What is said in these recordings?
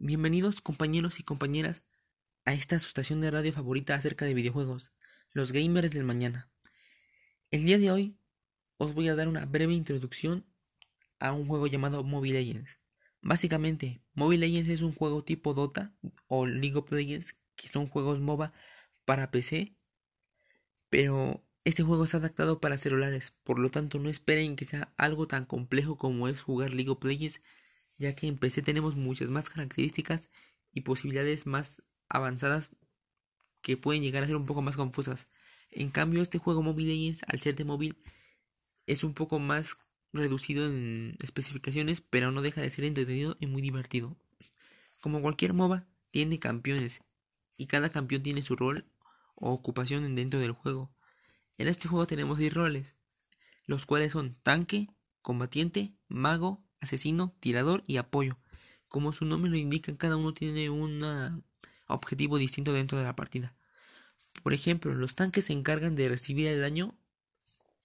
Bienvenidos compañeros y compañeras a esta estación de radio favorita acerca de videojuegos, los gamers del mañana. El día de hoy os voy a dar una breve introducción a un juego llamado Mobile Legends. Básicamente, Mobile Legends es un juego tipo Dota o League of Legends, que son juegos MOBA para PC, pero este juego está adaptado para celulares, por lo tanto no esperen que sea algo tan complejo como es jugar League of Legends ya que en PC tenemos muchas más características y posibilidades más avanzadas que pueden llegar a ser un poco más confusas. En cambio, este juego Mobile Legends, al ser de móvil, es un poco más reducido en especificaciones, pero no deja de ser entretenido y muy divertido. Como cualquier MOBA, tiene campeones, y cada campeón tiene su rol o ocupación dentro del juego. En este juego tenemos 10 roles, los cuales son tanque, combatiente, mago, asesino, tirador y apoyo. Como su nombre lo indica, cada uno tiene un objetivo distinto dentro de la partida. Por ejemplo, los tanques se encargan de recibir el daño,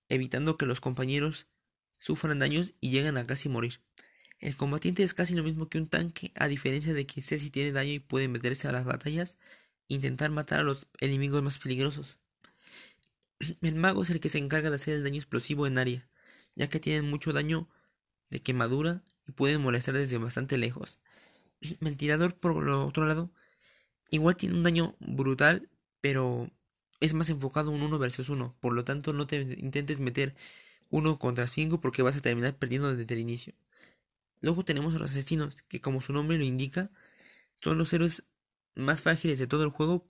evitando que los compañeros sufran daños y lleguen a casi morir. El combatiente es casi lo mismo que un tanque, a diferencia de que este si tiene daño y puede meterse a las batallas intentar matar a los enemigos más peligrosos. El mago es el que se encarga de hacer el daño explosivo en área, ya que tienen mucho daño de quemadura y pueden molestar desde bastante lejos. El tirador, por lo otro lado, igual tiene un daño brutal, pero es más enfocado en uno versus uno. Por lo tanto, no te intentes meter uno contra cinco porque vas a terminar perdiendo desde el inicio. Luego tenemos a los asesinos, que como su nombre lo indica, son los héroes más frágiles de todo el juego,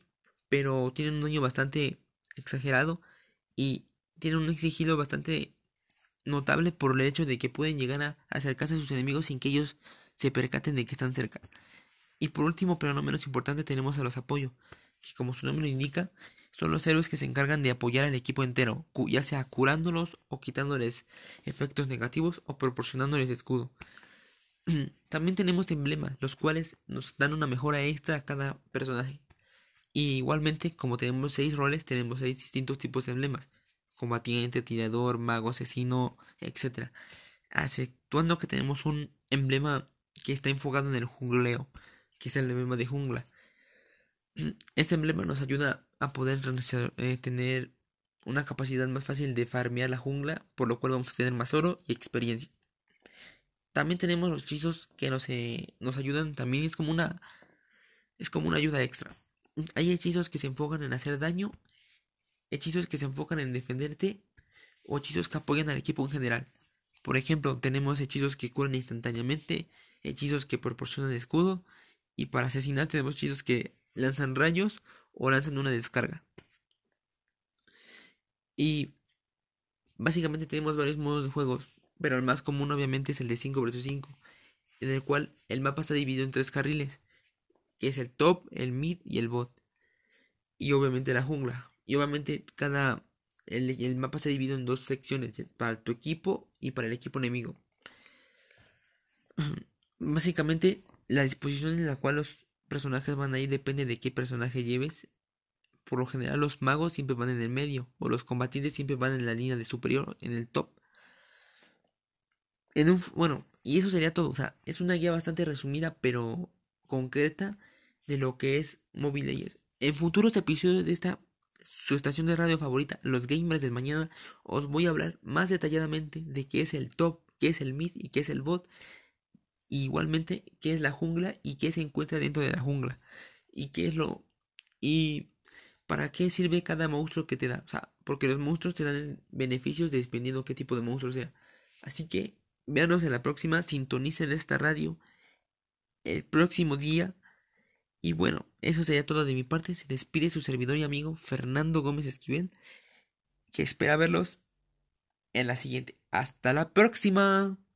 pero tienen un daño bastante exagerado y tienen un exigido bastante notable por el hecho de que pueden llegar a acercarse a sus enemigos sin que ellos se percaten de que están cerca. Y por último, pero no menos importante, tenemos a los apoyos, que como su nombre lo indica, son los héroes que se encargan de apoyar al equipo entero, ya sea curándolos o quitándoles efectos negativos o proporcionándoles escudo. También tenemos emblemas, los cuales nos dan una mejora extra a cada personaje. Y igualmente, como tenemos seis roles, tenemos seis distintos tipos de emblemas combatiente, tirador, mago, asesino, etc. Aceptuando que tenemos un emblema que está enfocado en el jungleo, que es el emblema de jungla. Este emblema nos ayuda a poder eh, tener una capacidad más fácil de farmear la jungla, por lo cual vamos a tener más oro y experiencia. También tenemos los hechizos que nos, eh, nos ayudan, también es como una es como una ayuda extra. Hay hechizos que se enfocan en hacer daño hechizos que se enfocan en defenderte o hechizos que apoyan al equipo en general. Por ejemplo, tenemos hechizos que curan instantáneamente, hechizos que proporcionan escudo y para asesinar tenemos hechizos que lanzan rayos o lanzan una descarga. Y básicamente tenemos varios modos de juegos, pero el más común obviamente es el de 5 vs 5, en el cual el mapa está dividido en tres carriles, que es el top, el mid y el bot. Y obviamente la jungla, y obviamente cada el, mapa se divide en dos secciones, eh, para tu equipo y para el equipo enemigo. Básicamente, la disposición en la cual los personajes van a ir depende de qué personaje lleves. Por lo general, los magos siempre van en el medio, o los combatientes siempre van en la línea de superior, en el top. En un, bueno, y eso sería todo. O sea, es una guía bastante resumida, pero concreta de lo que es Mobile Legends. En futuros episodios de esta su estación de radio favorita, los gamers del mañana, os voy a hablar más detalladamente de qué es el top, qué es el mid y qué es el bot. igualmente qué es la jungla y qué se encuentra dentro de la jungla. Y qué es lo... y para qué sirve cada monstruo que te da. O sea, porque los monstruos te dan beneficios dependiendo qué tipo de monstruo sea. Así que, véanos en la próxima, sintonicen esta radio el próximo día y bueno, eso sería todo de mi parte. Se despide su servidor y amigo Fernando Gómez Esquivel, que espera verlos en la siguiente. Hasta la próxima.